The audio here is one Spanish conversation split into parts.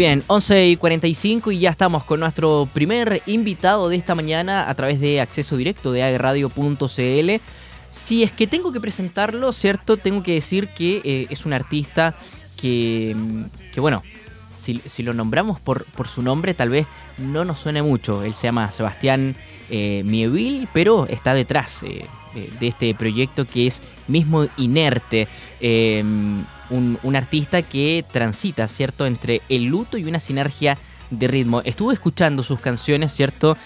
Bien, 11 y 45 y ya estamos con nuestro primer invitado de esta mañana a través de acceso directo de agradio.cl. Si es que tengo que presentarlo, ¿cierto? Tengo que decir que eh, es un artista que, que bueno, si, lo nombramos por, por, su nombre tal vez no nos suene mucho. Él se llama Sebastián eh, Mieville, pero está detrás eh, de este proyecto que es mismo inerte. Eh, un, artista que transita, ¿cierto?, entre el luto y una sinergia de ritmo. Estuve escuchando sus canciones, ¿cierto?,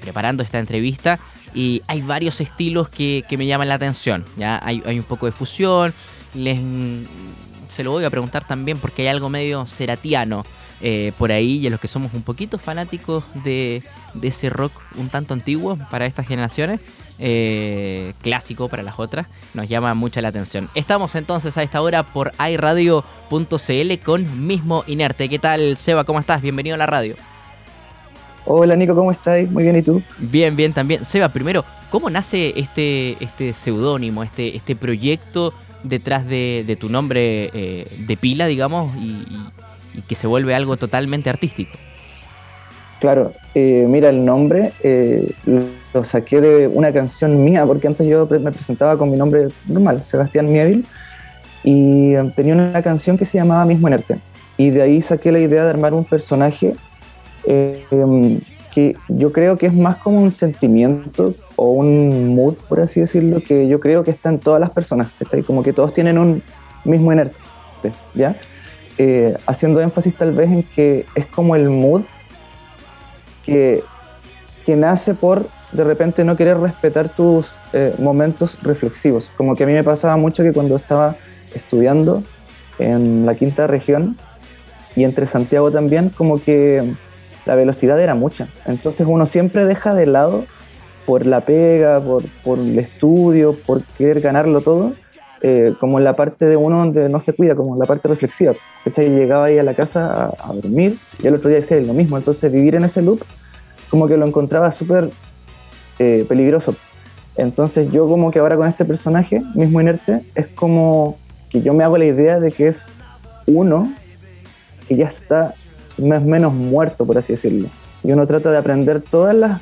preparando esta entrevista y hay varios estilos que, me llaman la atención. ¿ya? Hay, un poco de fusión, les, se lo voy a preguntar también porque hay algo medio seratiano eh, por ahí y a los que somos un poquito fanáticos de, de ese rock un tanto antiguo para estas generaciones, eh, clásico para las otras, nos llama mucho la atención. Estamos entonces a esta hora por iRadio.cl con Mismo Inerte. ¿Qué tal, Seba? ¿Cómo estás? Bienvenido a la radio. Hola Nico, ¿cómo estás? Muy bien, ¿y tú? Bien, bien también. Seba, primero, ¿cómo nace este, este seudónimo, este, este proyecto detrás de, tu nombre eh, de pila, digamos, y, que se vuelve algo totalmente artístico? Claro, eh, mira, el nombre eh, lo saqué de una canción mía, porque antes yo me presentaba con mi nombre normal, Sebastián Mieville, y tenía una canción que se llamaba Mismo Enerte. Y de ahí saqué la idea de armar un personaje um, que yo creo que es más como un sentimiento o un mood, por así decirlo, que yo creo que está en todas las personas, ¿cachai? Como que todos tienen un mismo enerte, ¿ya? Eh, haciendo énfasis tal vez en que es como el mood que, que nace por de repente no querer respetar tus eh, momentos reflexivos. Como que a mí me pasaba mucho que cuando estaba estudiando en la quinta región y entre Santiago también, como que la velocidad era mucha. Entonces uno siempre deja de lado por la pega, por, por el estudio, por querer ganarlo todo, eh, como la parte de uno donde no se cuida, como la parte reflexiva. Y llegaba ahí a la casa a, dormir y el otro día decía lo mismo. Entonces vivir en ese loop como que lo encontraba súper eh, peligroso. Entonces yo como que ahora con este personaje, mismo inerte, es como que yo me hago la idea de que es uno que ya está más menos muerto, por así decirlo. Y uno trata de aprender todas las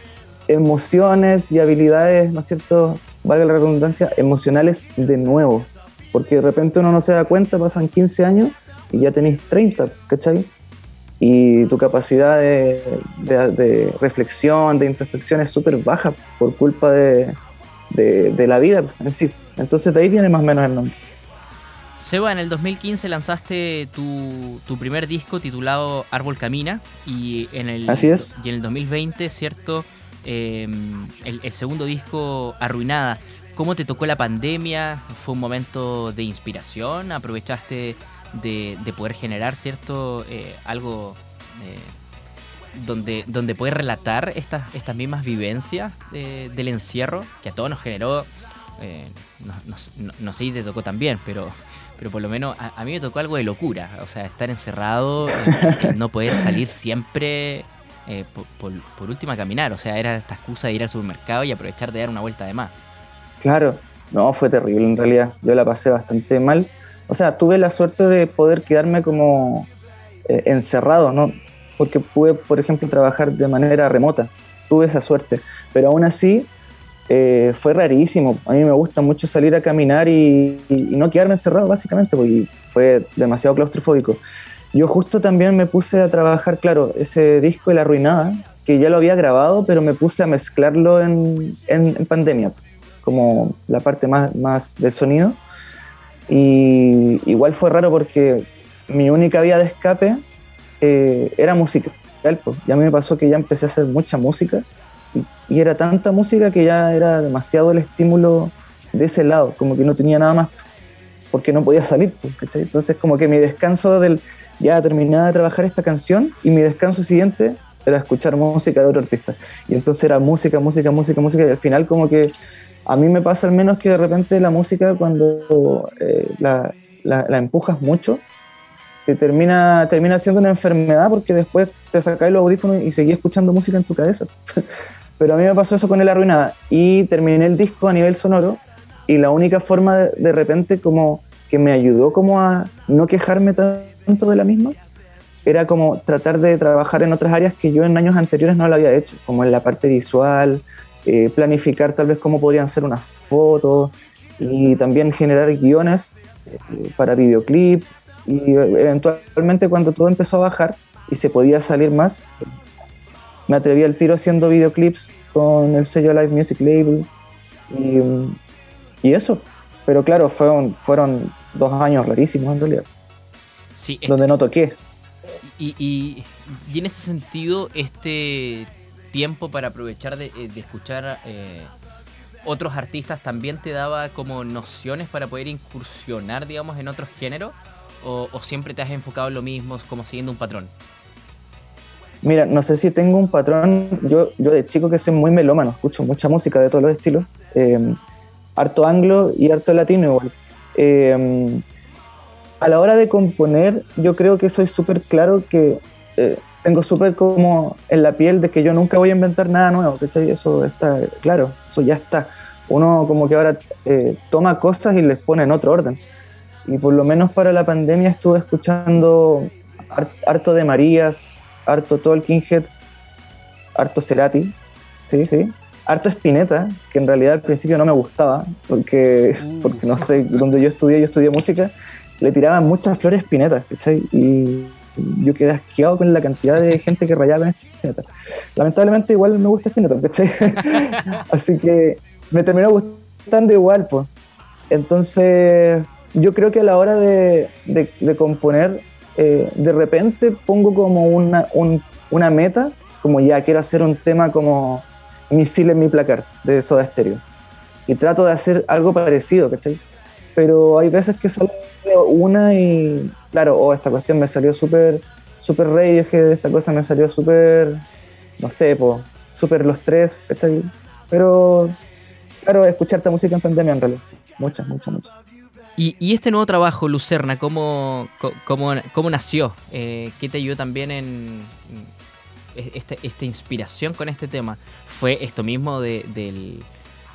emociones y habilidades, ¿no es cierto? Valga la redundancia, emocionales de nuevo. Porque de repente uno no se da cuenta, pasan 15 años y ya tenéis 30, ¿cachai? y tu capacidad de, reflexión, de introspección es súper baja por culpa de, la vida en sí. Entonces de ahí viene más o menos el nombre. Seba, en el 2015 lanzaste tu, primer disco titulado Árbol Camina y en el, Así es. Y en el 2020, ¿cierto? Em, el, el, segundo disco Arruinada. ¿Cómo te tocó la pandemia? ¿Fue un momento de inspiración? ¿Aprovechaste de, poder generar, ¿cierto? Eh, algo eh, donde, donde relatar estas, estas mismas vivencias del encierro, que a todos nos generó, eh, no, sé si te tocó también, pero, pero por lo menos a, mí me tocó algo de locura, o sea, estar encerrado, no poder salir siempre. por, por, última caminar, o sea, era esta excusa de ir al supermercado y aprovechar de dar una vuelta de más. Claro, no, fue terrible en realidad, yo la pasé bastante mal o sea, tuve la suerte de poder quedarme como eh, encerrado, ¿no? Porque pude, por ejemplo, trabajar de manera remota. Tuve esa suerte. Pero aún así, eh, fue rarísimo. A mí me gusta mucho salir a caminar y, no quedarme encerrado, básicamente, porque fue demasiado claustrofóbico. Yo justo también me puse a trabajar, claro, ese disco de La Arruinada, que ya lo había grabado, pero me puse a mezclarlo en, en, pandemia, como la parte más, más de sonido. Y igual fue raro porque mi única vía de escape eh, era música. Y a mí me pasó que ya empecé a hacer mucha música y, era tanta música que ya era demasiado el estímulo de ese lado, como que no tenía nada más porque no podía salir. Entonces como que mi descanso del ya terminaba de trabajar esta canción y mi descanso siguiente era escuchar música de otro artista. Y entonces era música, música, música, música y al final como que a mí me pasa al menos que de repente la música cuando eh, la, empujas mucho, te termina, termina siendo una enfermedad porque después te sacas los audífonos y seguís escuchando música en tu cabeza. Pero a mí me pasó eso con El Arruinada. Y terminé el disco a nivel sonoro y la única forma de, de repente como que me ayudó como a no quejarme tanto de la misma era como tratar de trabajar en otras áreas que yo en años anteriores no lo había hecho, como en la parte visual, eh, planificar tal vez cómo podrían ser unas fotos y también generar guiones eh, para videoclip. Y eventualmente cuando todo empezó a bajar y se podía salir más, me atreví al tiro haciendo videoclips con el sello Live Music Label y, eso. Pero claro, fueron, fueron dos años rarísimos en realidad. Sí, donde no toqué. Y, y, y, en ese sentido, este tiempo para aprovechar de, eh, escuchar eh, otros artistas también te daba como nociones para poder incursionar, digamos, en otros géneros? ¿O, siempre te has enfocado en lo mismo, como siguiendo un patrón? Mira, no sé si tengo un patrón. Yo, yo de chico que soy muy melómano, escucho mucha música de todos los estilos. Eh, harto anglo y harto latino igual. a la hora de componer, yo creo que soy súper claro que tengo súper como en la piel de que yo nunca voy a inventar nada nuevo, ¿cachai? Eso está claro, eso ya está. Uno como que ahora eh, toma cosas y les pone en otro orden. Y por lo menos para la pandemia estuve escuchando harto de Marías, harto Talking Heads, harto Cerati, sí, sí, harto Spinetta, que en realidad al principio no me gustaba, porque, uh. porque no sé, donde yo estudié, yo estudié música, le tiraban muchas flores Spinetta, ¿cachai? Y yo quedé asqueado con la cantidad de gente que rayaba con Spinetta. Lamentablemente igual me gusta Spinetta, Así que me terminó gustando igual, pues. Entonces, yo creo que a la hora de, de, componer, eh, de repente pongo como una, una meta, como ya quiero hacer un tema como Misil en mi placar de Soda Stereo. Y trato de hacer algo parecido, ¿cachai? Pero hay veces que sale una y claro, oh, esta cuestión me salió súper, súper Radiohead, esta cosa me salió súper, no sé, súper los tres, ¿cachai? Pero, claro, escuchar esta música en pandemia en realidad. Muchas, muchas, muchas. Y, este nuevo trabajo, Lucerna, ¿cómo, cómo, nació? Eh, ¿Qué te ayudó también en esta, esta, inspiración con este tema? ¿Fue esto mismo de, del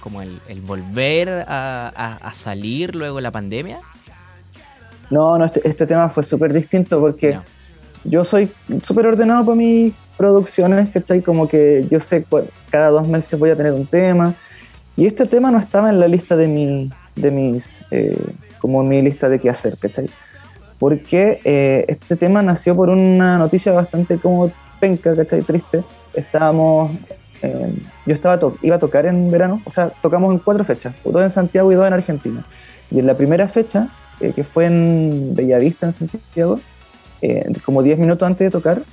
como el, volver a, salir luego de la pandemia? No, no, este, este tema fue súper distinto porque yo soy súper ordenado para mis producciones, ¿cachai? Como que yo sé cada dos meses voy a tener un tema. Y este tema no estaba en la lista de, mi, de mis, eh, como en mi lista de qué hacer, ¿cachai? Porque eh, este tema nació por una noticia bastante como penca, ¿cachai? Triste. Estábamos, eh, yo estaba iba a tocar en verano, o sea, tocamos en cuatro fechas, dos en Santiago y dos en Argentina. Y en la primera fecha eh, que fue en Bellavista, en Santiago, eh, como 10 minutos antes de tocar,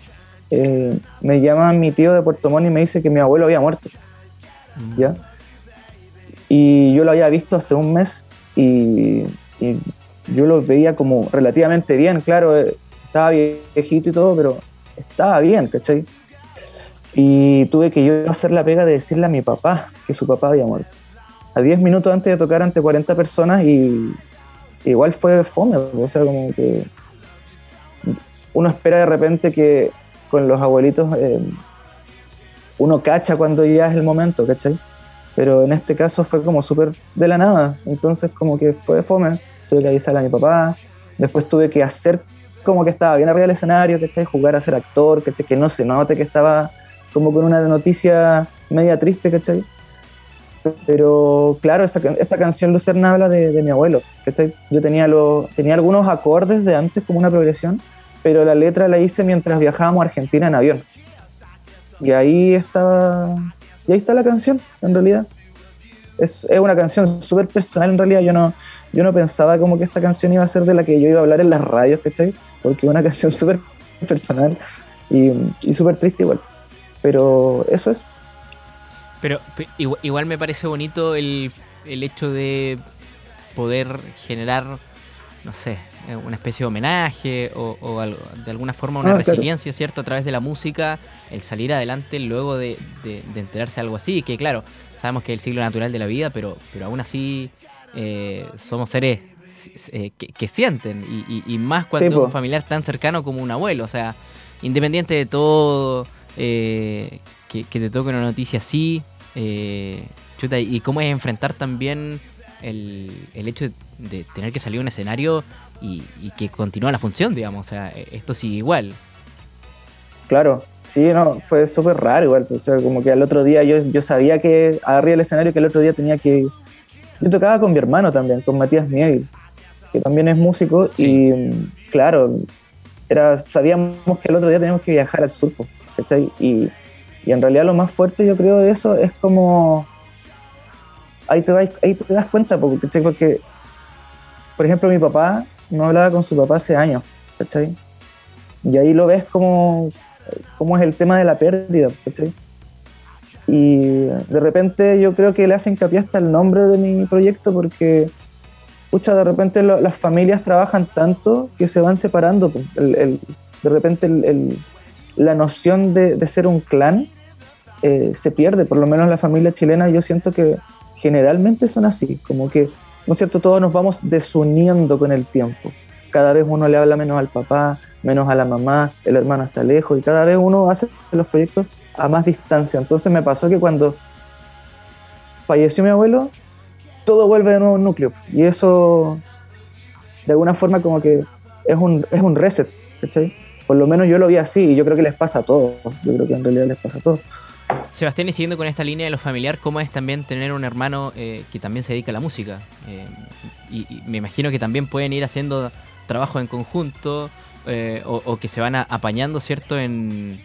eh, me llama mi tío de Puerto Montt y me dice que mi abuelo había muerto. Mm. ¿Ya? Y yo lo había visto hace un mes y, yo lo veía como relativamente bien, claro, estaba viejito y todo, pero estaba bien, ¿cachai? Y tuve que yo hacer la pega de decirle a mi papá que su papá había muerto. A 10 minutos antes de tocar ante 40 personas y igual fue fome, o sea, como que uno espera de repente que con los abuelitos eh, uno cacha cuando ya es el momento, ¿cachai? Pero en este caso fue como súper de la nada, entonces como que fue fome, tuve que avisar a mi papá, después tuve que hacer como que estaba bien arriba del escenario, ¿cachai? Jugar a ser actor, ¿cachai? Que no se note que estaba como con una noticia media triste, ¿cachai? Pero claro, esta canción Lucerna habla de, mi abuelo. Yo tenía, lo, tenía algunos acordes de antes como una progresión, pero la letra la hice mientras viajábamos a Argentina en avión. Y ahí estaba. Y ahí está la canción, en realidad. Es, es una canción súper personal, en realidad. Yo no, yo no pensaba como que esta canción iba a ser de la que yo iba a hablar en las radios, ¿cachai? Porque es una canción súper personal y, y súper triste igual. Pero eso es. Pero igual me parece bonito el, hecho de poder generar, no sé, eh, una especie de homenaje o, de alguna forma una ah, resiliencia, ¿cierto? A través de la música, el salir adelante luego de, enterarse de algo así, que claro, sabemos que es el ciclo natural de la vida, pero, pero aún así eh, somos seres eh, que, sienten, y, más cuando un familiar tan cercano como un abuelo, o sea, independiente de todo, que, que, te toque una noticia así, chuta, y cómo es enfrentar también el, hecho de, tener que salir a un escenario y, que continúa la función, digamos. O sea, e, esto sigue igual. Claro, sí, no, fue súper raro igual. Pues, como que al otro día yo, yo sabía que arriba del escenario que el otro día tenía que. Yo tocaba con mi hermano también, con Matías Miegel, que también es músico, y claro, era, sabíamos que el otro día teníamos que viajar al sur, pues, ¿cachai? Y, y en realidad lo más fuerte yo creo de eso es como ahí te das, ahí te das cuenta, porque, porque, por ejemplo, mi papá no hablaba con su papá hace años, ¿cachai? Y ahí lo ves como, como es el tema de la pérdida, ¿cachai? Y de repente yo creo que le hacen hincapié hasta el nombre de mi proyecto porque, pucha, de repente las familias trabajan tanto que se van separando. El, de repente la noción de, de, ser un clan eh, se pierde, por lo menos en la familia chilena yo siento que generalmente son así, como que, ¿no es cierto?, todos nos vamos desuniendo con el tiempo. Cada vez uno le habla menos al papá, menos a la mamá, el hermano está lejos y cada vez uno hace los proyectos a más distancia. Entonces me pasó que cuando falleció mi abuelo, todo vuelve de nuevo un núcleo. Y eso, de alguna forma, como que es un, es un reset, ¿cachai? Por lo menos yo lo vi así y yo creo que les pasa a todos. Yo creo que en realidad les pasa a todos. Sebastián, y siguiendo con esta línea de lo familiar, ¿cómo es también tener un hermano eh, que también se dedica a la música? Eh, y, me imagino que también pueden ir haciendo trabajo en conjunto eh, o, que se van apañando, ¿cierto? En,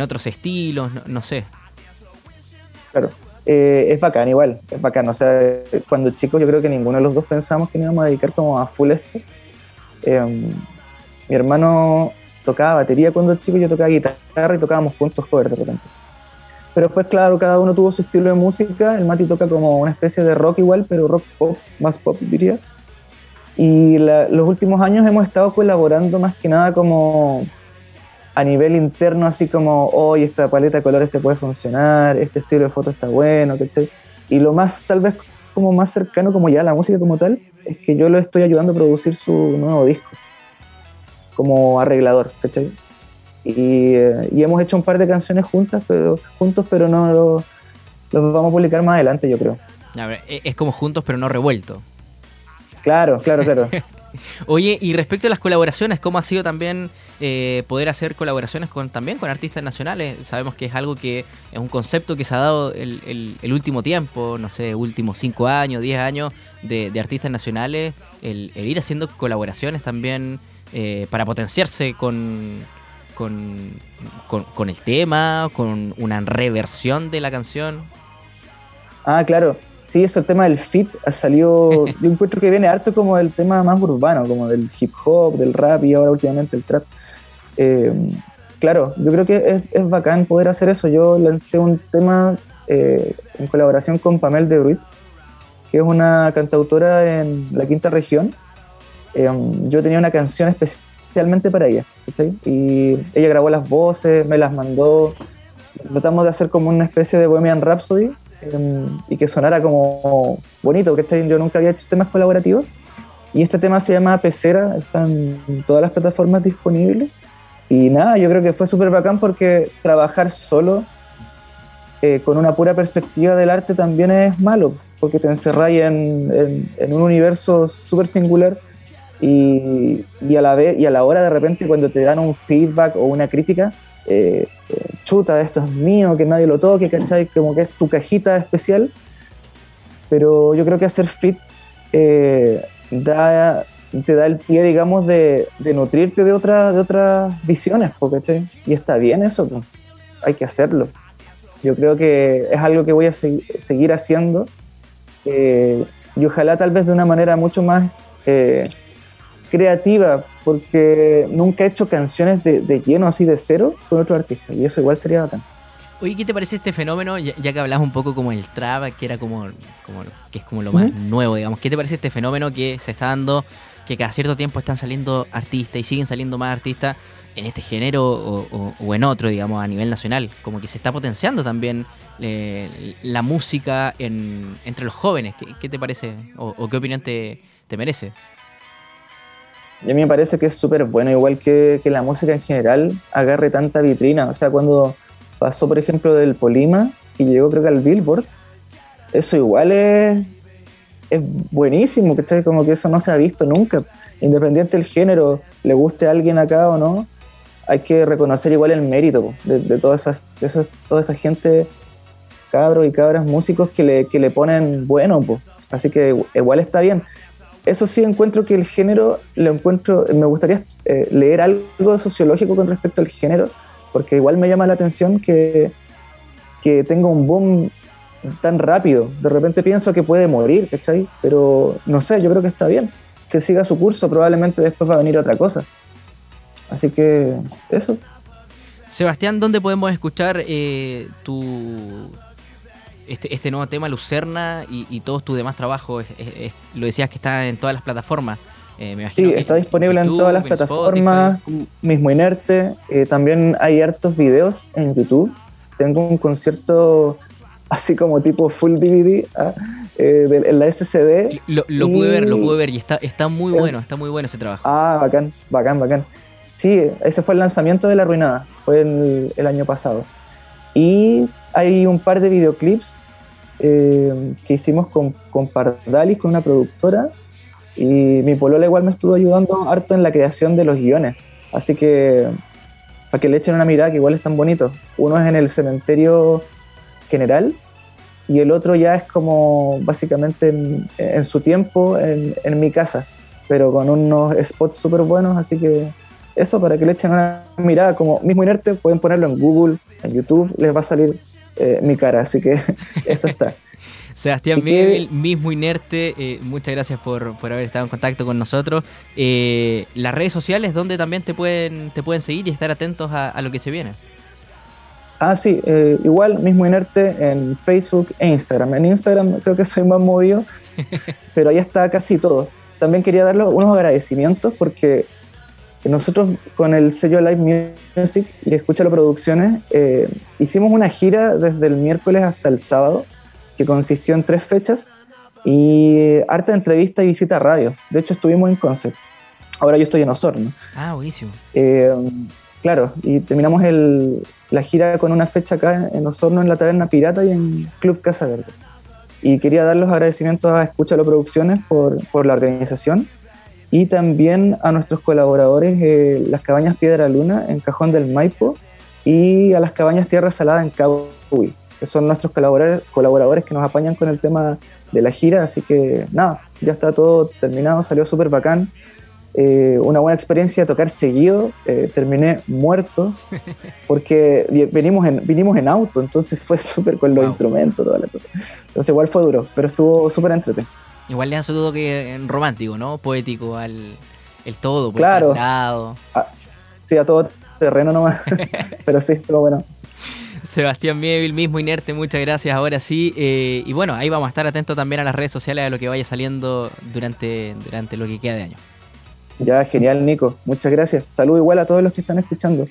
otros estilos, no, sé. Claro, es bacán igual, es bacán. O sea, cuando chicos yo creo que ninguno de los dos pensamos que nos íbamos a dedicar como a full esto. mi hermano tocaba batería cuando chico, yo tocaba guitarra y tocábamos juntos joder de repente. Pero después, claro, cada uno tuvo su estilo de música. El Mati toca como una especie de rock igual, pero rock pop, más pop diría. Y los últimos años hemos estado colaborando más que nada como a nivel interno, así como, hoy esta paleta de colores te puede funcionar, este estilo de foto está bueno, ¿cachai? Y lo más, tal vez, como más cercano, como ya la música como tal, es que yo lo estoy ayudando a producir su nuevo disco, como arreglador, ¿cachai? Eh, y, hemos hecho un par de canciones juntas, pero, juntos, pero no los lo vamos a publicar más adelante, yo creo. E, es como juntos, pero no revuelto. Claro, claro, claro. Oye, y respecto a las colaboraciones, ¿cómo ha sido también eh, poder hacer colaboraciones con también con artistas nacionales? Sabemos que es algo que es un concepto que se ha dado el, último tiempo, no sé, últimos cinco años, diez años de, artistas nacionales, el, ir haciendo colaboraciones también eh, para potenciarse con, con, el tema, con una reversión de la canción. Ah, claro. Sí, eso el tema del fit ha salido. yo encuentro que viene harto como del tema más urbano, como del hip hop, del rap y ahora últimamente el trap. Eh, claro, yo creo que es, bacán poder hacer eso. Yo lancé un tema eh, en colaboración con Pamel de Bruit, que es una cantautora en la quinta región. Eh, yo tenía una canción especial especialmente para ella. Y ella grabó las voces, me las mandó. Tratamos de hacer como una especie de Bohemian Rhapsody em, y que sonara como bonito, ¿cachai? Yo nunca había hecho temas colaborativos. Y este tema se llama Pecera, está en todas las plataformas disponibles. Y nada, yo creo que fue súper bacán porque trabajar solo eh, con una pura perspectiva del arte también es malo, porque te encerráis en, en, en un universo súper singular y, a la vez y a la hora de repente cuando te dan un feedback o una crítica eh, eh, chuta esto es mío que nadie lo toque ¿cachai? como que es tu cajita especial pero yo creo que hacer fit eh, da, te da el pie digamos de, nutrirte de, otra, de otras visiones ¿cachai? y está bien eso hay que hacerlo yo creo que es algo que voy a seguir haciendo y ojalá tal vez de una manera mucho más creativa, porque nunca he hecho canciones de, lleno así de cero con otro artista, y eso igual sería bacán. Oye, ¿qué te parece este fenómeno? Ya, que hablas un poco como el trap, que era como, como que es como lo más nuevo, digamos. ¿Qué te parece este fenómeno que se está dando, que cada cierto tiempo están saliendo artistas y siguen saliendo más artistas en este género o, en otro, digamos, a nivel nacional? Como que se está potenciando también eh, la música entre los jóvenes. ¿Qué, te parece o, qué opinión te, te merece? Y a mí me parece que es súper bueno, igual que, que, la música en general agarre tanta vitrina. O sea, cuando pasó, por ejemplo, del Polima y llegó creo que al Billboard, eso igual es, es buenísimo, Como que eso no se ha visto nunca. Independiente del género, le guste a alguien acá o no, hay que reconocer igual el mérito de, toda, esa, toda esa gente, cabros y cabras músicos que le, que le ponen bueno, pues. así que igual está bien. Eso sí encuentro que el género, lo encuentro, me gustaría eh, leer algo sociológico con respecto al género, porque igual me llama la atención que, que tenga un boom tan rápido. De repente pienso que puede morir, ¿cachai? Pero no sé, yo creo que está bien. Que siga su curso, probablemente después va a venir otra cosa. Así que eso. Sebastián, ¿dónde podemos escuchar eh, tu, este, este, nuevo tema, Lucerna, y, todos tus demás trabajos? lo decías que está en todas las plataformas. Eh, sí, está disponible en todas las plataformas, mismo inerte. Eh, también hay hartos videos en YouTube. Tengo un concierto así como tipo full DVD ¿ah? en la SCD. Lo, pude ver, lo pude ver y está, está muy bueno, está muy bueno ese trabajo. Ah, bacán, bacán, bacán. Sí, ese fue el lanzamiento de La Arruinada, fue el, año pasado. Y hay un par de videoclips eh, que hicimos con, con Pardalis, con una productora, y mi polola igual me estuvo ayudando harto en la creación de los guiones. Así que para que le echen una mirada, que igual están bonitos. Uno es en el cementerio general y el otro ya es como básicamente en, su tiempo en, en, mi casa, pero con unos spots súper buenos, así que eso para que le echen una mirada como mismo inerte, pueden ponerlo en Google, en YouTube, les va a salir eh, mi cara, así que eso está. Sebastián Miguel, mismo inerte, eh, muchas gracias por, haber estado en contacto con nosotros. Eh, las redes sociales, donde también te pueden, te pueden seguir y estar atentos a, lo que se viene. Ah, sí, igual, mismo inerte en Facebook e Instagram. En Instagram creo que soy más movido, pero ahí está casi todo. También quería darles unos agradecimientos porque nosotros con el sello Live Music y Escúchalo Producciones eh, hicimos una gira desde el miércoles hasta el sábado que consistió en tres fechas y harta entrevista y visita a radio. De hecho estuvimos en Concept. Ahora yo estoy en Osorno. Ah, buenísimo. Eh, claro, y terminamos la gira con una fecha acá en Osorno en la Taberna Pirata y en Club Casa Verde. Y quería dar los agradecimientos a Escúchalo Producciones por, por la organización y también a nuestros colaboradores eh, las cabañas Piedra Luna en Cajón del Maipo y a las cabañas Tierra Salada en Cabo que son nuestros colaboradores, colaboradores que nos apañan con el tema de la gira, así que nada, ya está todo terminado, salió súper bacán. Eh, una buena experiencia tocar seguido, eh, terminé muerto porque venimos en, vinimos en auto, entonces fue súper con los instrumentos, toda la cosa. Entonces igual fue duro, pero estuvo súper entretenido. Igual le da su toque romántico, ¿no? Poético al el todo, por claro. lado. Ah, sí, a todo terreno nomás. Pero sí, estuvo bueno. Sebastián Mievil, mismo inerte, muchas gracias. Ahora sí. Eh, y bueno, ahí vamos a estar atentos también a las redes sociales, a lo que vaya saliendo durante, durante lo que queda de año. Ya, genial, Nico. Muchas gracias. Salud igual a todos los que están escuchando.